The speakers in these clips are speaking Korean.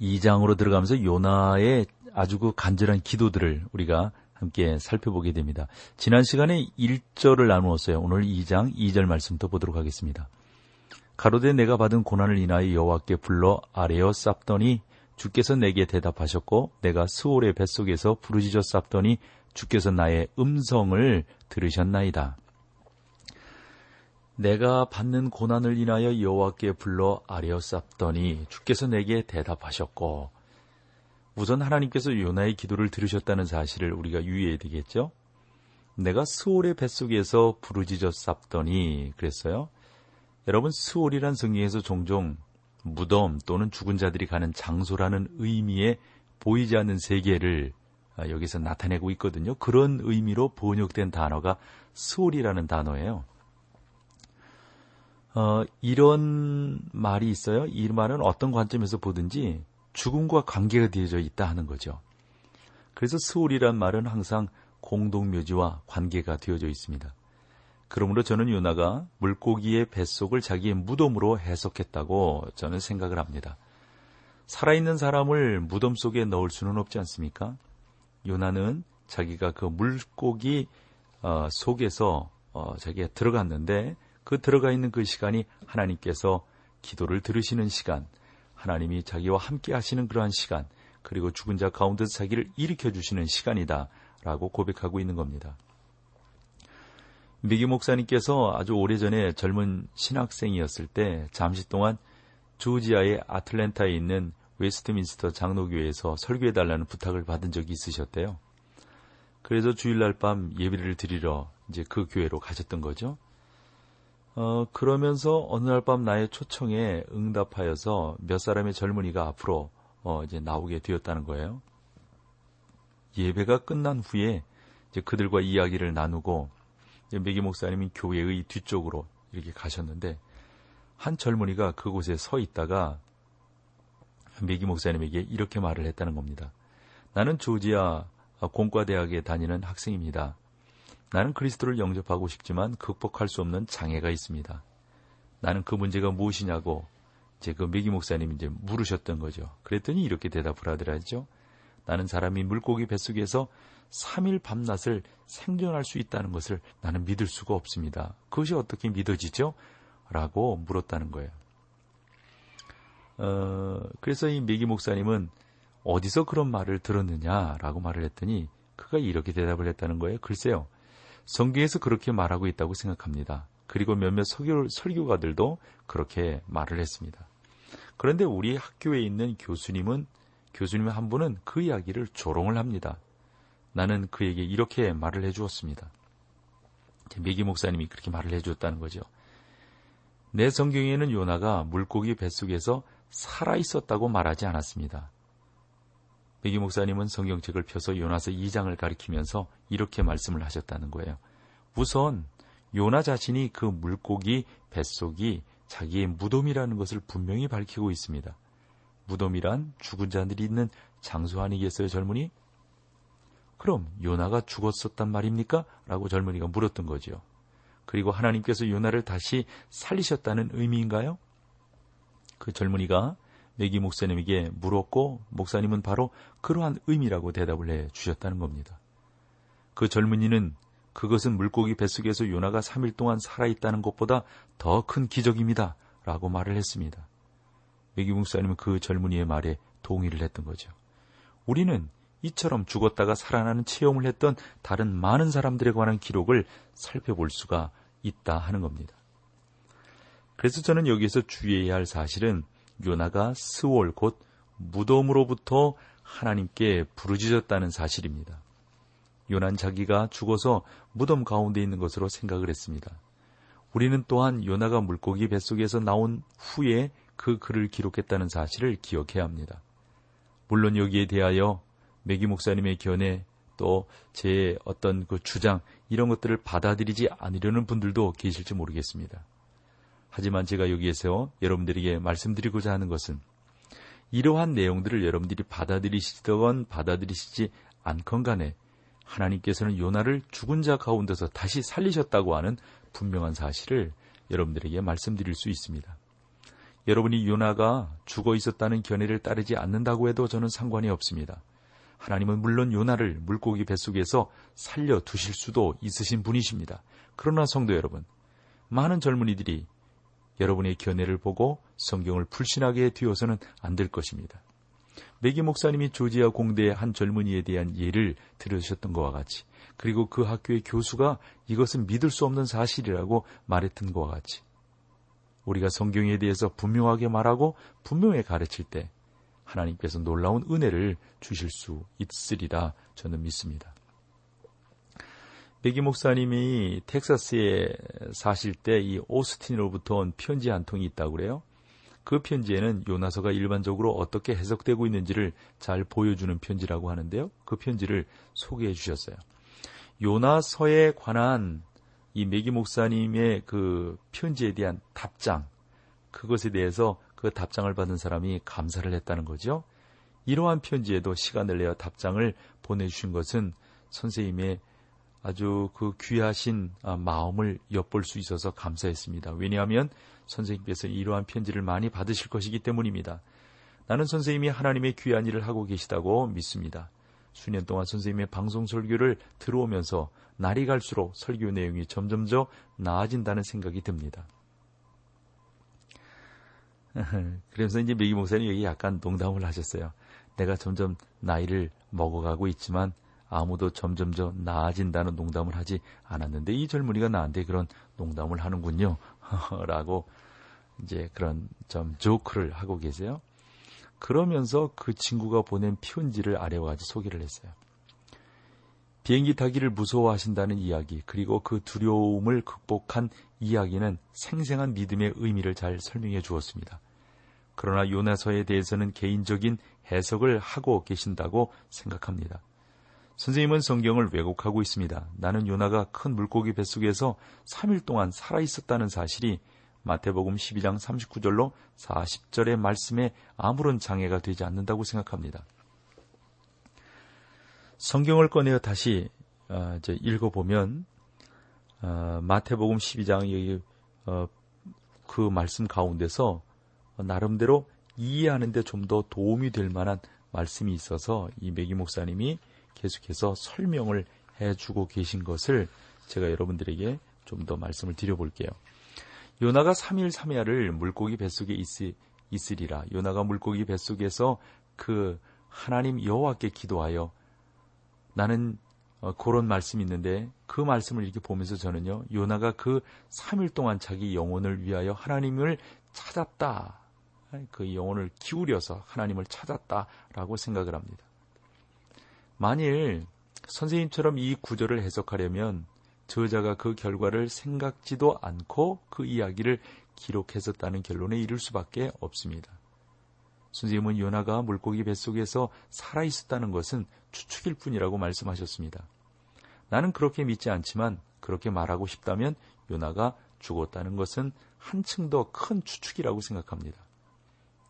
2장으로 들어가면서 요나의 아주 그 간절한 기도들을 우리가 함께 살펴보게 됩니다. 지난 시간에 1절을 나누었어요. 오늘 2장 2절 말씀부터 보도록 하겠습니다. 가로되 내가 받은 고난을 인하여 여호와께 불러 아뢰어 쌉더니 주께서 내게 대답하셨고 내가 스올의 뱃속에서 부르짖어 쌉더니 주께서 나의 음성을 들으셨나이다. 내가 받는 고난을 인하여 여호와께 불러 아뢰어 쌉더니 주께서 내게 대답하셨고 우선 하나님께서 요나의 기도를 들으셨다는 사실을 우리가 유의해야 되겠죠. 내가 스올의 뱃속에서 부르짖어 쌉더니 그랬어요. 여러분 스올이란 성경에서 종종 무덤 또는 죽은 자들이 가는 장소라는 의미의 보이지 않는 세계를 여기서 나타내고 있거든요. 그런 의미로 번역된 단어가 스올이라는 단어예요. 어, 이런 말이 있어요. 이 말은 어떤 관점에서 보든지 죽음과 관계가 되어져 있다 하는 거죠. 그래서 스올이란 말은 항상 공동묘지와 관계가 되어져 있습니다. 그러므로 저는 요나가 물고기의 뱃속을 자기의 무덤으로 해석했다고 저는 생각을 합니다. 살아있는 사람을 무덤 속에 넣을 수는 없지 않습니까? 요나는 자기가 그 물고기 어, 속에서 어, 자기가 들어갔는데 그 들어가 있는 그 시간이 하나님께서 기도를 들으시는 시간, 하나님이 자기와 함께 하시는 그러한 시간, 그리고 죽은 자 가운데서 자기를 일으켜 주시는 시간이다. 라고 고백하고 있는 겁니다. 미기 목사님께서 아주 오래전에 젊은 신학생이었을 때 잠시 동안 조지아의 아틀랜타에 있는 웨스트민스터 장로교회에서 설교해달라는 부탁을 받은 적이 있으셨대요. 그래서 주일날 밤 예배를 드리러 이제 그 교회로 가셨던 거죠. 어, 그러면서 어느 날 밤 나의 초청에 응답하여서 몇 사람의 젊은이가 앞으로 어, 이제 나오게 되었다는 거예요. 예배가 끝난 후에 이제 그들과 이야기를 나누고 메기 목사님이 교회의 뒤쪽으로 이렇게 가셨는데 한 젊은이가 그곳에 서 있다가 메기 목사님에게 이렇게 말을 했다는 겁니다. 나는 조지아 공과대학에 다니는 학생입니다. 나는 그리스도를 영접하고 싶지만 극복할 수 없는 장애가 있습니다. 나는 그 문제가 무엇이냐고 이제 그 메기 목사님이 이제 물으셨던 거죠. 그랬더니 이렇게 대답을 하더라죠. 나는 사람이 물고기 뱃속에서 3일 밤낮을 생존할 수 있다는 것을 나는 믿을 수가 없습니다. 그것이 어떻게 믿어지죠? 라고 물었다는 거예요. 어, 그래서 이 메기 목사님은 어디서 그런 말을 들었느냐라고 말을 했더니 그가 이렇게 대답을 했다는 거예요. 글쎄요. 성경에서 그렇게 말하고 있다고 생각합니다. 그리고 몇몇 설교, 설교가들도 그렇게 말을 했습니다. 그런데 우리 학교에 있는 교수님은 교수님 한 분은 그 이야기를 조롱을 합니다. 나는 그에게 이렇게 말을 해주었습니다. 메기 목사님이 그렇게 말을 해주었다는 거죠. 내 성경에는 요나가 물고기 뱃속에서 살아 있었다고 말하지 않았습니다. 메기 목사님은 성경책을 펴서 요나서 2장을 가리키면서 이렇게 말씀을 하셨다는 거예요. 우선 요나 자신이 그 물고기 뱃속이 자기의 무덤이라는 것을 분명히 밝히고 있습니다. 무덤이란 죽은 자들이 있는 장소 아니겠어요, 젊은이? 그럼 요나가 죽었었단 말입니까? 라고 젊은이가 물었던 거지요. 그리고 하나님께서 요나를 다시 살리셨다는 의미인가요? 그 젊은이가 메기 목사님에게 물었고 목사님은 바로 그러한 의미라고 대답을 해 주셨다는 겁니다. 그 젊은이는 그것은 물고기 뱃속에서 요나가 3일 동안 살아있다는 것보다 더 큰 기적입니다. 라고 말을 했습니다. 메기 목사님은 그 젊은이의 말에 동의를 했던 거죠. 우리는 이처럼 죽었다가 살아나는 체험을 했던 다른 많은 사람들에 관한 기록을 살펴볼 수가 있다 하는 겁니다. 그래서 저는 여기에서 주의해야 할 사실은 요나가 스월 곧 무덤으로부터 하나님께 부르짖었다는 사실입니다. 요난 자기가 죽어서 무덤 가운데 있는 것으로 생각을 했습니다. 우리는 또한 요나가 물고기 뱃속에서 나온 후에 그 글을 기록했다는 사실을 기억해야 합니다. 물론 여기에 대하여 메기 목사님의 견해 또 제 어떤 그 주장 이런 것들을 받아들이지 않으려는 분들도 계실지 모르겠습니다. 하지만 제가 여기에서 여러분들에게 말씀드리고자 하는 것은 이러한 내용들을 여러분들이 받아들이시던 받아들이시지 않건 간에 하나님께서는 요나를 죽은 자 가운데서 다시 살리셨다고 하는 분명한 사실을 여러분들에게 말씀드릴 수 있습니다. 여러분이 요나가 죽어 있었다는 견해를 따르지 않는다고 해도 저는 상관이 없습니다. 하나님은 물론 요나를 물고기 뱃속에서 살려 두실 수도 있으신 분이십니다. 그러나 성도 여러분, 많은 젊은이들이 여러분의 견해를 보고 성경을 불신하게 되어서는 안 될 것입니다. 메기 목사님이 조지아 공대의 한 젊은이에 대한 예를 들으셨던 것과 같이 그리고 그 학교의 교수가 이것은 믿을 수 없는 사실이라고 말했던 것과 같이 우리가 성경에 대해서 분명하게 말하고 분명히 가르칠 때 하나님께서 놀라운 은혜를 주실 수 있으리라 저는 믿습니다. 백기 목사님이 텍사스에 사실 때 이 오스틴으로부터 온 편지 한 통이 있다고 그래요. 그 편지에는 요나서가 일반적으로 어떻게 해석되고 있는지를 잘 보여주는 편지라고 하는데요. 그 편지를 소개해 주셨어요. 요나서에 관한 이 메기 목사님의 그 편지에 대한 답장, 그것에 대해서 그 답장을 받은 사람이 감사를 했다는 거죠. 이러한 편지에도 시간을 내어 답장을 보내주신 것은 선생님의 아주 그 귀하신 아, 마음을 엿볼 수 있어서 감사했습니다. 왜냐하면 선생님께서 이러한 편지를 많이 받으실 것이기 때문입니다. 나는 선생님이 하나님의 귀한 일을 하고 계시다고 믿습니다. 수년 동안 선생님의 방송 설교를 들어오면서 날이 갈수록 설교 내용이 점점 더 나아진다는 생각이 듭니다. 그래서 이제 메기 목사님 여기 약간 농담을 하셨어요. 내가 점점 나이를 먹어가고 있지만 아무도 점점 더 나아진다는 농담을 하지 않았는데 이 젊은이가 나한테 그런 농담을 하는군요. 라고 이제 그런 좀 조크를 하고 계세요. 그러면서 그 친구가 보낸 편지를 아래와 같이 소개를 했어요. 비행기 타기를 무서워하신다는 이야기, 그리고 그 두려움을 극복한 이야기는 생생한 믿음의 의미를 잘 설명해 주었습니다. 그러나 요나서에 대해서는 개인적인 해석을 하고 계신다고 생각합니다. 선생님은 성경을 왜곡하고 있습니다. 나는 요나가 큰 물고기 뱃속에서 3일 동안 살아 있었다는 사실이 마태복음 12장 39절로 40절의 말씀에 아무런 장애가 되지 않는다고 생각합니다. 성경을 꺼내어 다시 어, 읽어보면 어, 마태복음 12장 여기 어, 그 말씀 가운데서 나름대로 이해하는데 좀 더 도움이 될 만한 말씀이 있어서 이 메기 목사님이 계속해서 설명을 해주고 계신 것을 제가 여러분들에게 좀 더 말씀을 드려볼게요. 요나가 3일 3야를 물고기 뱃속에 있으, 있으 리라. 요나가 물고기 뱃속에서 그 하나님 여호와께 기도하여 나는 어, 그런 말씀이 있는데 그 말씀을 이렇게 보면서 저는요. 요나가 그 3일 동안 자기 영혼을 위하여 하나님을 찾았다. 그 영혼을 기울여서 하나님을 찾았다라고 생각을 합니다. 만일 선생님처럼 이 구절을 해석하려면 저자가 그 결과를 생각지도 않고 그 이야기를 기록했었다는 결론에 이를 수밖에 없습니다. 선생님은 요나가 물고기 뱃속에서 살아있었다는 것은 추측일 뿐이라고 말씀하셨습니다. 나는 그렇게 믿지 않지만 그렇게 말하고 싶다면 요나가 죽었다는 것은 한층 더 큰 추측이라고 생각합니다.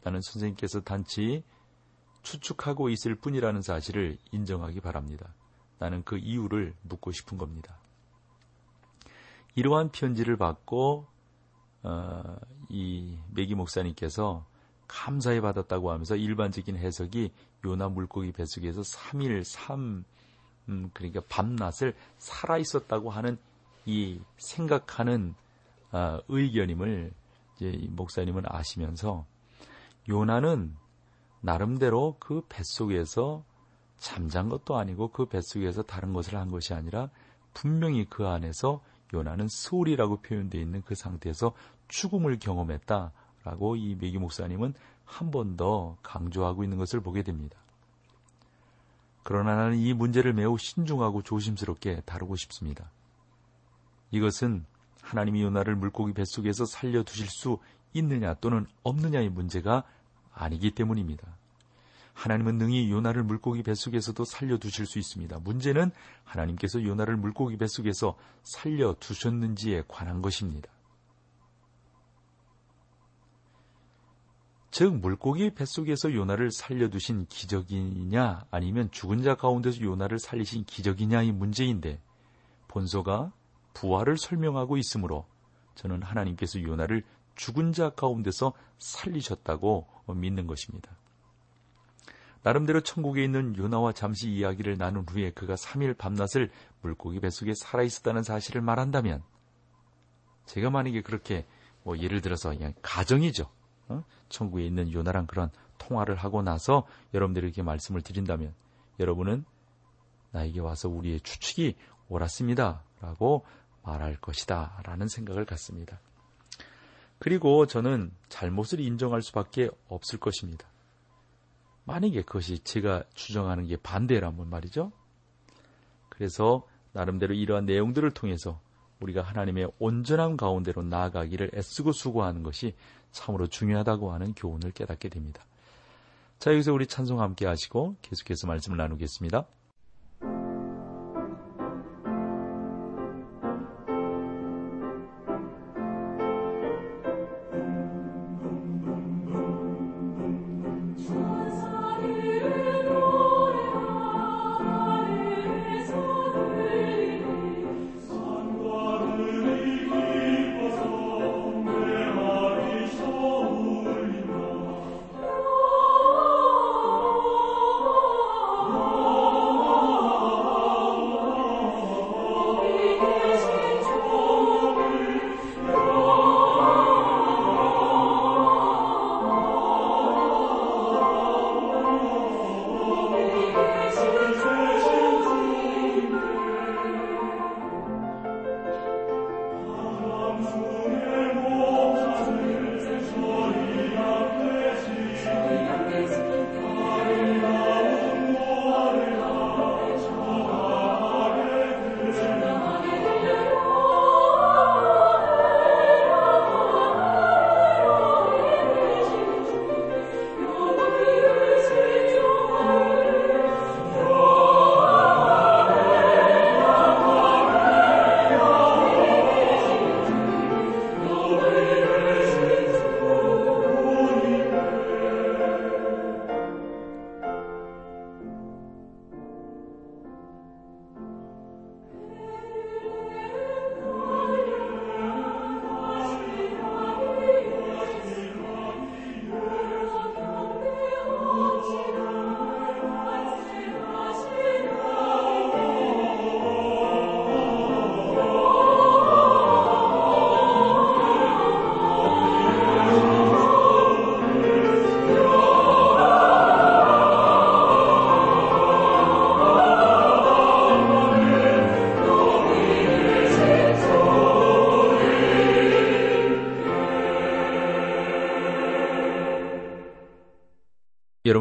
나는 선생님께서 단지 추측하고 있을 뿐이라는 사실을 인정하기 바랍니다. 나는 그 이유를 묻고 싶은 겁니다. 이러한 편지를 받고 어, 이 메기 목사님께서 감사해 받았다고 하면서 일반적인 해석이 요나 물고기 뱃속에서 3일 3 음, 그러니까 밤낮을 살아 있었다고 하는 이 생각하는 어, 의견임을 이제 목사님은 아시면서 요나는 나름대로 그 뱃속에서 잠잔 것도 아니고 그 뱃속에서 다른 것을 한 것이 아니라 분명히 그 안에서 요나는 소울이라고 표현되어 있는 그 상태에서 죽음을 경험했다라고 이 메기 목사님은 한 번 더 강조하고 있는 것을 보게 됩니다. 그러나 나는 이 문제를 매우 신중하고 조심스럽게 다루고 싶습니다. 이것은 하나님이 요나를 물고기 뱃속에서 살려두실 수 있느냐 또는 없느냐의 문제가 아니기 때문입니다. 하나님은 능히 요나를 물고기 뱃속에서도 살려두실 수 있습니다. 문제는 하나님께서 요나를 물고기 뱃속에서 살려두셨는지에 관한 것입니다. 즉 물고기 뱃속에서 요나를 살려두신 기적이냐 아니면 죽은 자 가운데서 요나를 살리신 기적이냐의 문제인데 본서가 부활을 설명하고 있으므로 저는 하나님께서 요나를 죽은 자 가운데서 살리셨다고 믿는 것입니다. 나름대로 천국에 있는 요나와 잠시 이야기를 나눈 후에 그가 3일 밤낮을 물고기 뱃속에 살아있었다는 사실을 말한다면 제가 만약에 그렇게 뭐 예를 들어서 그냥 가정이죠. 어? 천국에 있는 요나랑 그런 통화를 하고 나서 여러분들에게 말씀을 드린다면 여러분은 나에게 와서 우리의 추측이 옳았습니다. 라고 말할 것이다. 라는 생각을 갖습니다. 그리고 저는 잘못을 인정할 수밖에 없을 것입니다. 만약에 그것이 제가 주장하는 게 반대라면 말이죠. 그래서 나름대로 이러한 내용들을 통해서 우리가 하나님의 온전한 가운데로 나아가기를 애쓰고 수고하는 것이 참으로 중요하다고 하는 교훈을 깨닫게 됩니다. 자, 여기서 우리 찬송 함께 하시고 계속해서 말씀을 나누겠습니다.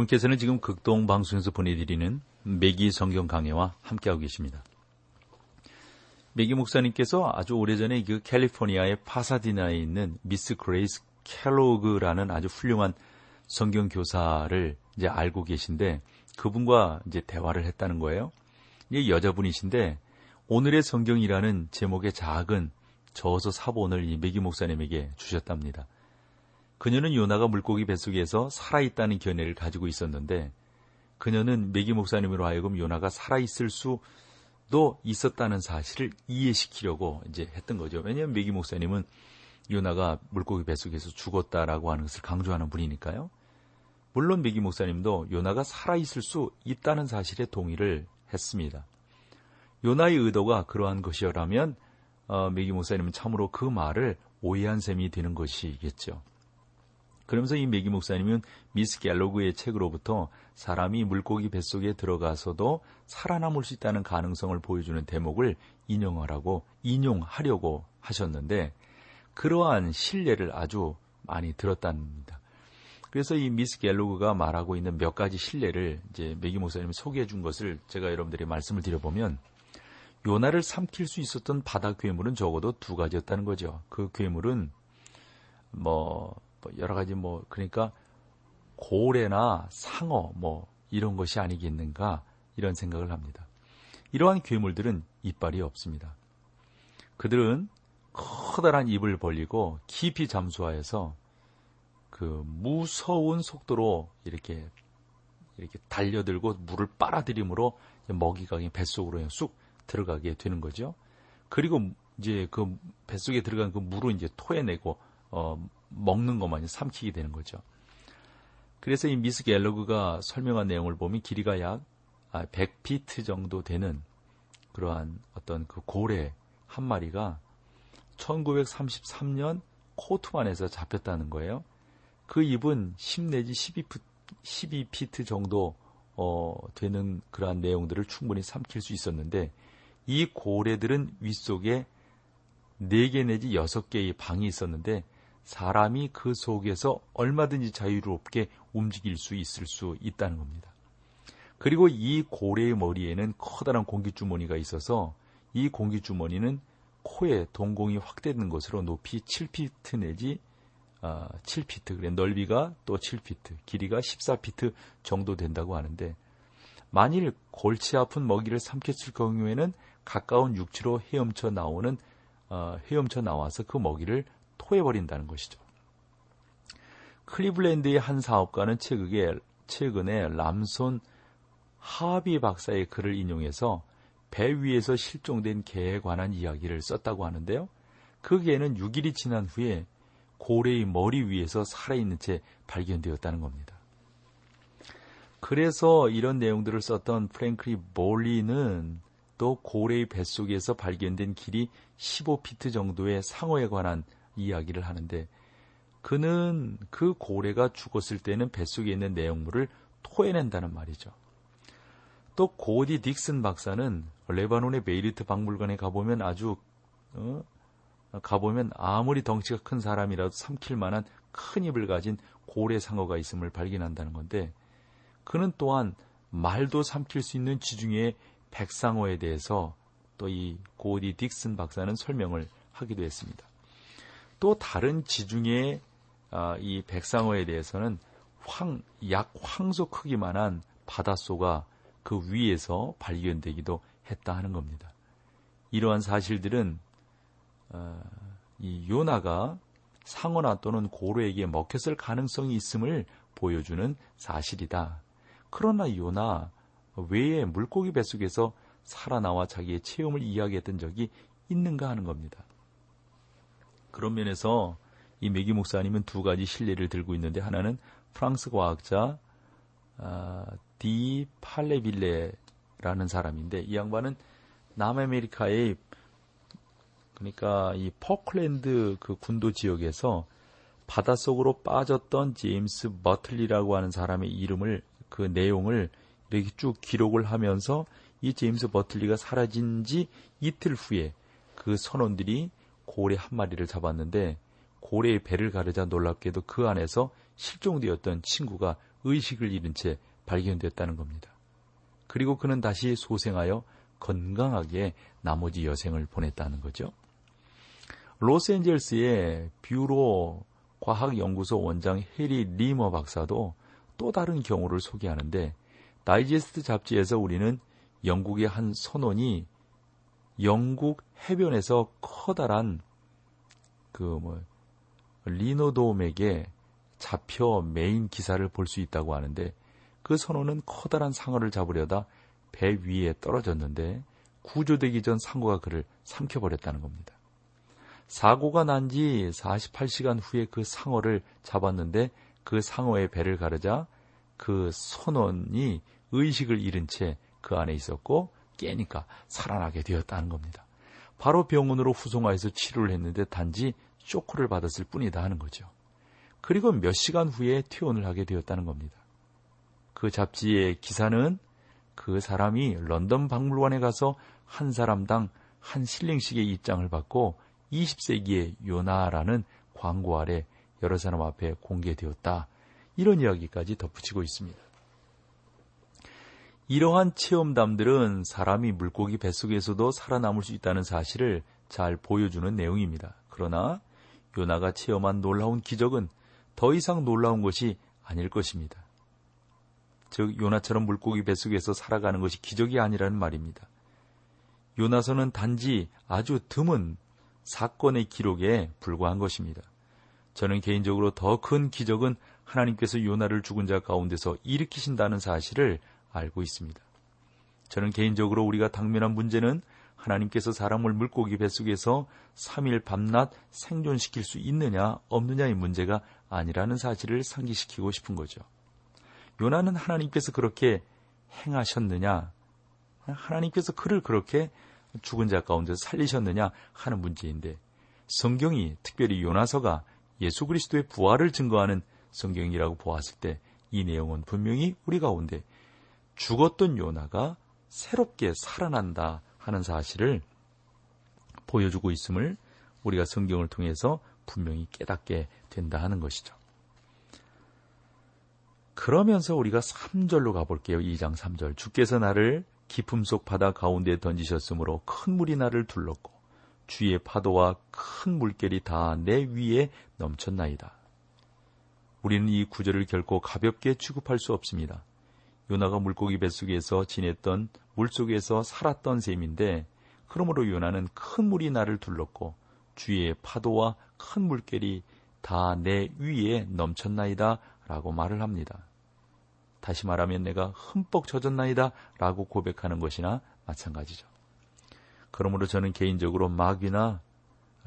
여러분께서는 지금 극동 방송에서 보내드리는 매기 성경 강해와 함께하고 계십니다. 매기 목사님께서 아주 오래전에 그 캘리포니아의 파사디나에 있는 미스 그레이스 캘로그라는 아주 훌륭한 성경 교사를 이제 알고 계신데 그분과 이제 대화를 했다는 거예요. 이 여자분이신데 오늘의 성경이라는 제목의 작은 저서 사본을 이 매기 목사님에게 주셨답니다. 그녀는 요나가 물고기 뱃속에서 살아있다는 견해를 가지고 있었는데 그녀는 메기 목사님으로 하여금 요나가 살아있을 수도 있었다는 사실을 이해시키려고 이제 했던 거죠. 왜냐하면 메기 목사님은 요나가 물고기 뱃속에서 죽었다라고 하는 것을 강조하는 분이니까요. 물론 메기 목사님도 요나가 살아있을 수 있다는 사실에 동의를 했습니다. 요나의 의도가 그러한 것이라면 어, 메기 목사님은 참으로 그 말을 오해한 셈이 되는 것이겠죠. 그러면서 이 메기 목사님은 미스 갤로그의 책으로부터 사람이 물고기 뱃속에 들어가서도 살아남을 수 있다는 가능성을 보여주는 대목을 인용하라고 인용하려고 하셨는데 그러한 신뢰를 아주 많이 들었답니다. 그래서 이 미스 갤로그가 말하고 있는 몇 가지 신뢰를 이제 메기 목사님이 소개해 준 것을 제가 여러분들이 말씀을 드려보면 요나를 삼킬 수 있었던 바다 괴물은 적어도 두 가지였다는 거죠. 그 괴물은 뭐, 뭐 여러 가지 뭐 그러니까 고래나 상어 뭐 이런 것이 아니겠는가 이런 생각을 합니다. 이러한 괴물들은 이빨이 없습니다. 그들은 커다란 입을 벌리고 깊이 잠수하여서 그 무서운 속도로 이렇게 이렇게 달려들고 물을 빨아들임으로 먹이가 뱃속으로 쑥 들어가게 되는 거죠. 그리고 이제 그 뱃속에 들어간 그 물을 이제 토해내고 어, 먹는 것만 삼키게 되는 거죠. 그래서 이 미스 갤러그가 설명한 내용을 보면 길이가 약 100피트 아, 정도 되는 그러한 어떤 그 고래 한 마리가 1933년 코트만에서 잡혔다는 거예요. 그 입은 10 내지 12피트, 12피트 정도 어, 되는 그러한 내용들을 충분히 삼킬 수 있었는데 이 고래들은 윗속에 4개 내지 6개의 방이 있었는데 사람이 그 속에서 얼마든지 자유롭게 움직일 수 있을 수 있다는 겁니다. 그리고 이 고래의 머리에는 커다란 공기주머니가 있어서 이 공기주머니는 코에 동공이 확대된 것으로 높이 7피트 내지 아, 7피트, 그래 넓이가 또 7피트, 길이가 14피트 정도 된다고 하는데 만일 골치 아픈 먹이를 삼켰을 경우에는 가까운 육지로 헤엄쳐 나오는 어, 헤엄쳐 나와서 그 먹이를 토해버린다는 것이죠. 클리블랜드의 한 사업가는 최근에, 최근에 람손 하비 박사의 글을 인용해서 배 위에서 실종된 개에 관한 이야기를 썼다고 하는데요. 그 개는 6일이 지난 후에 고래의 머리 위에서 살아있는 채 발견되었다는 겁니다. 그래서 이런 내용들을 썼던 프랭클리 볼리는 또 고래의 뱃속에서 발견된 길이 15피트 정도의 상어에 관한 이야기를 하는데 그는 그 고래가 죽었을 때는 뱃속에 있는 내용물을 토해낸다는 말이죠. 또 고디 딕슨 박사는 레바논의 베이루트 박물관에 가보면 아주 어? 가보면 아무리 덩치가 큰 사람이라도 삼킬 만한 큰 입을 가진 고래 상어가 있음을 발견한다는 건데 그는 또한 말도 삼킬 수 있는 지중해 백상어에 대해서 또 이 고디 딕슨 박사는 설명을 하기도 했습니다. 또 다른 지중해 아, 이 백상어에 대해서는 황, 약 황소 크기만한 바닷소가 그 위에서 발견되기도 했다 하는 겁니다. 이러한 사실들은 어, 이 요나가 상어나 또는 고래에게 먹혔을 가능성이 있음을 보여주는 사실이다. 그러나 요나 외에 물고기 뱃속에서 살아나와 자기의 체험을 이야기했던 적이 있는가 하는 겁니다. 그런 면에서 이 메기 목사님은 두 가지 신뢰를 들고 있는데 하나는 프랑스 과학자 아, 디 팔레빌레라는 사람인데 이 양반은 남아메리카의 그러니까 이 포클랜드 그 군도 지역에서 바닷속으로 빠졌던 제임스 버틀리라고 하는 사람의 이름을 그 내용을 이렇게 쭉 기록을 하면서 이 제임스 버틀리가 사라진 지 이틀 후에 그 선원들이 고래 한 마리를 잡았는데 고래의 배를 가르자 놀랍게도 그 안에서 실종되었던 친구가 의식을 잃은 채 발견됐다는 겁니다. 그리고 그는 다시 소생하여 건강하게 나머지 여생을 보냈다는 거죠. 로스앤젤스의 뷰로 과학연구소 원장 해리 리머 박사도 또 다른 경우를 소개하는데 다이제스트 잡지에서 우리는 영국의 한 선원이 영국 해변에서 커다란 그 뭐 리노돔에게 잡혀 메인 기사를 볼 수 있다고 하는데 그 선원은 커다란 상어를 잡으려다 배 위에 떨어졌는데 구조되기 전 상어가 그를 삼켜버렸다는 겁니다. 사고가 난 지 48시간 후에 그 상어를 잡았는데 그 상어의 배를 가르자 그 선원이 의식을 잃은 채 그 안에 있었고 깨니까 살아나게 되었다는 겁니다. 바로 병원으로 후송하여서 치료를 했는데 단지 쇼크를 받았을 뿐이다 하는 거죠. 그리고 몇 시간 후에 퇴원을 하게 되었다는 겁니다. 그 잡지의 기사는 그 사람이 런던 박물관에 가서 한 사람당 한 실링씩의 입장을 받고 20세기의 요나라는 광고 아래 여러 사람 앞에 공개되었다. 이런 이야기까지 덧붙이고 있습니다. 이러한 체험담들은 사람이 물고기 뱃속에서도 살아남을 수 있다는 사실을 잘 보여주는 내용입니다. 그러나 요나가 체험한 놀라운 기적은 더 이상 놀라운 것이 아닐 것입니다. 즉 요나처럼 물고기 뱃속에서 살아가는 것이 기적이 아니라는 말입니다. 요나서는 단지 아주 드문 사건의 기록에 불과한 것입니다. 저는 개인적으로 더 큰 기적은 하나님께서 요나를 죽은 자 가운데서 일으키신다는 사실을 알고 있습니다. 저는 개인적으로 우리가 당면한 문제는 하나님께서 사람을 물고기 뱃속에서 3일 밤낮 생존시킬 수 있느냐 없느냐의 문제가 아니라는 사실을 상기시키고 싶은 거죠. 요나는 하나님께서 그렇게 행하셨느냐 하나님께서 그를 그렇게 죽은 자 가운데서 살리셨느냐 하는 문제인데 성경이 특별히 요나서가 예수 그리스도의 부활을 증거하는 성경이라고 보았을 때 이 내용은 분명히 우리 가운데 죽었던 요나가 새롭게 살아난다 하는 사실을 보여주고 있음을 우리가 성경을 통해서 분명히 깨닫게 된다 하는 것이죠. 그러면서 우리가 3절로 가볼게요. 2장 3절. 주께서 나를 깊음 속 바다 가운데 던지셨으므로 큰 물이 나를 둘렀고 주의 파도와 큰 물결이 다 내 위에 넘쳤나이다. 우리는 이 구절을 결코 가볍게 취급할 수 없습니다. 요나가 물고기 뱃속에서 지냈던 물속에서 살았던 셈인데 그러므로 요나는 큰 물이 나를 둘렀고 주의 파도와 큰 물결이 다 내 위에 넘쳤나이다 라고 말을 합니다. 다시 말하면 내가 흠뻑 젖었나이다 라고 고백하는 것이나 마찬가지죠. 그러므로 저는 개인적으로 마귀나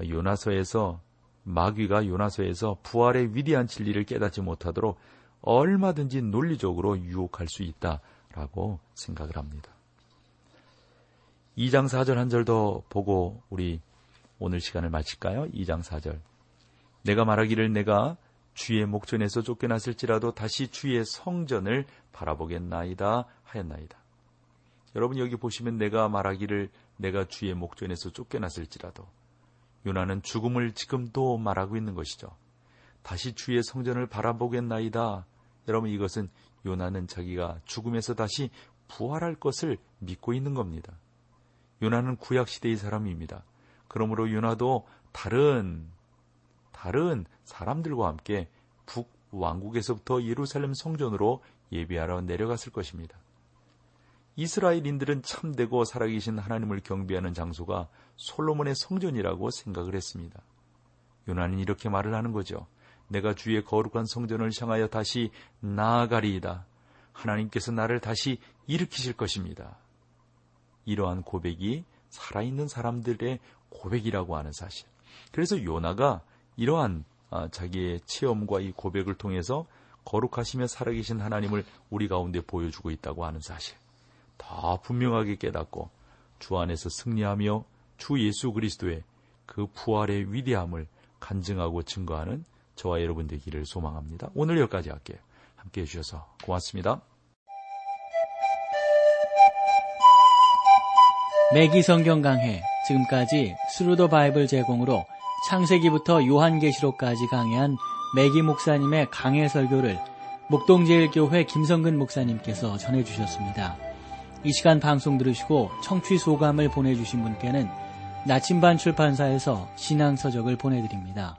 요나서에서 마귀가 요나서에서 부활의 위대한 진리를 깨닫지 못하도록 얼마든지 논리적으로 유혹할 수 있다라고 생각을 합니다. 2장 4절 한 절 더 보고 우리 오늘 시간을 마칠까요? 2장 4절. 내가 말하기를 내가 주의 목전에서 쫓겨났을지라도 다시 주의 성전을 바라보겠나이다 하였나이다. 여러분 여기 보시면 내가 말하기를 내가 주의 목전에서 쫓겨났을지라도 요나는 죽음을 지금도 말하고 있는 것이죠. 다시 주의 성전을 바라보겠나이다. 여러분 이것은 요나는 자기가 죽음에서 다시 부활할 것을 믿고 있는 겁니다. 요나는 구약 시대의 사람입니다. 그러므로 요나도 다른 다른 사람들과 함께 북 왕국에서부터 예루살렘 성전으로 예비하러 내려갔을 것입니다. 이스라엘인들은 참되고 살아계신 하나님을 경배하는 장소가 솔로몬의 성전이라고 생각을 했습니다. 요나는 이렇게 말을 하는 거죠. 내가 주의 거룩한 성전을 향하여 다시 나아가리이다. 하나님께서 나를 다시 일으키실 것입니다. 이러한 고백이 살아있는 사람들의 고백이라고 하는 사실. 그래서 요나가 이러한 아, 자기의 체험과 이 고백을 통해서 거룩하시며 살아계신 하나님을 우리 가운데 보여주고 있다고 하는 사실. 더 분명하게 깨닫고 주 안에서 승리하며 주 예수 그리스도의 그 부활의 위대함을 간증하고 증거하는 저와 여러분 되기를 소망합니다. 오늘 여기까지 할게요. 함께 해주셔서 고맙습니다. 매기 성경 강해 지금까지 Thru the Bible 제공으로 창세기부터 요한계시록까지 강해한 매기 목사님의 강해 설교를 목동제일교회 김성근 목사님께서 전해주셨습니다. 이 시간 방송 들으시고 청취 소감을 보내주신 분께는 나침반 출판사에서 신앙서적을 보내드립니다.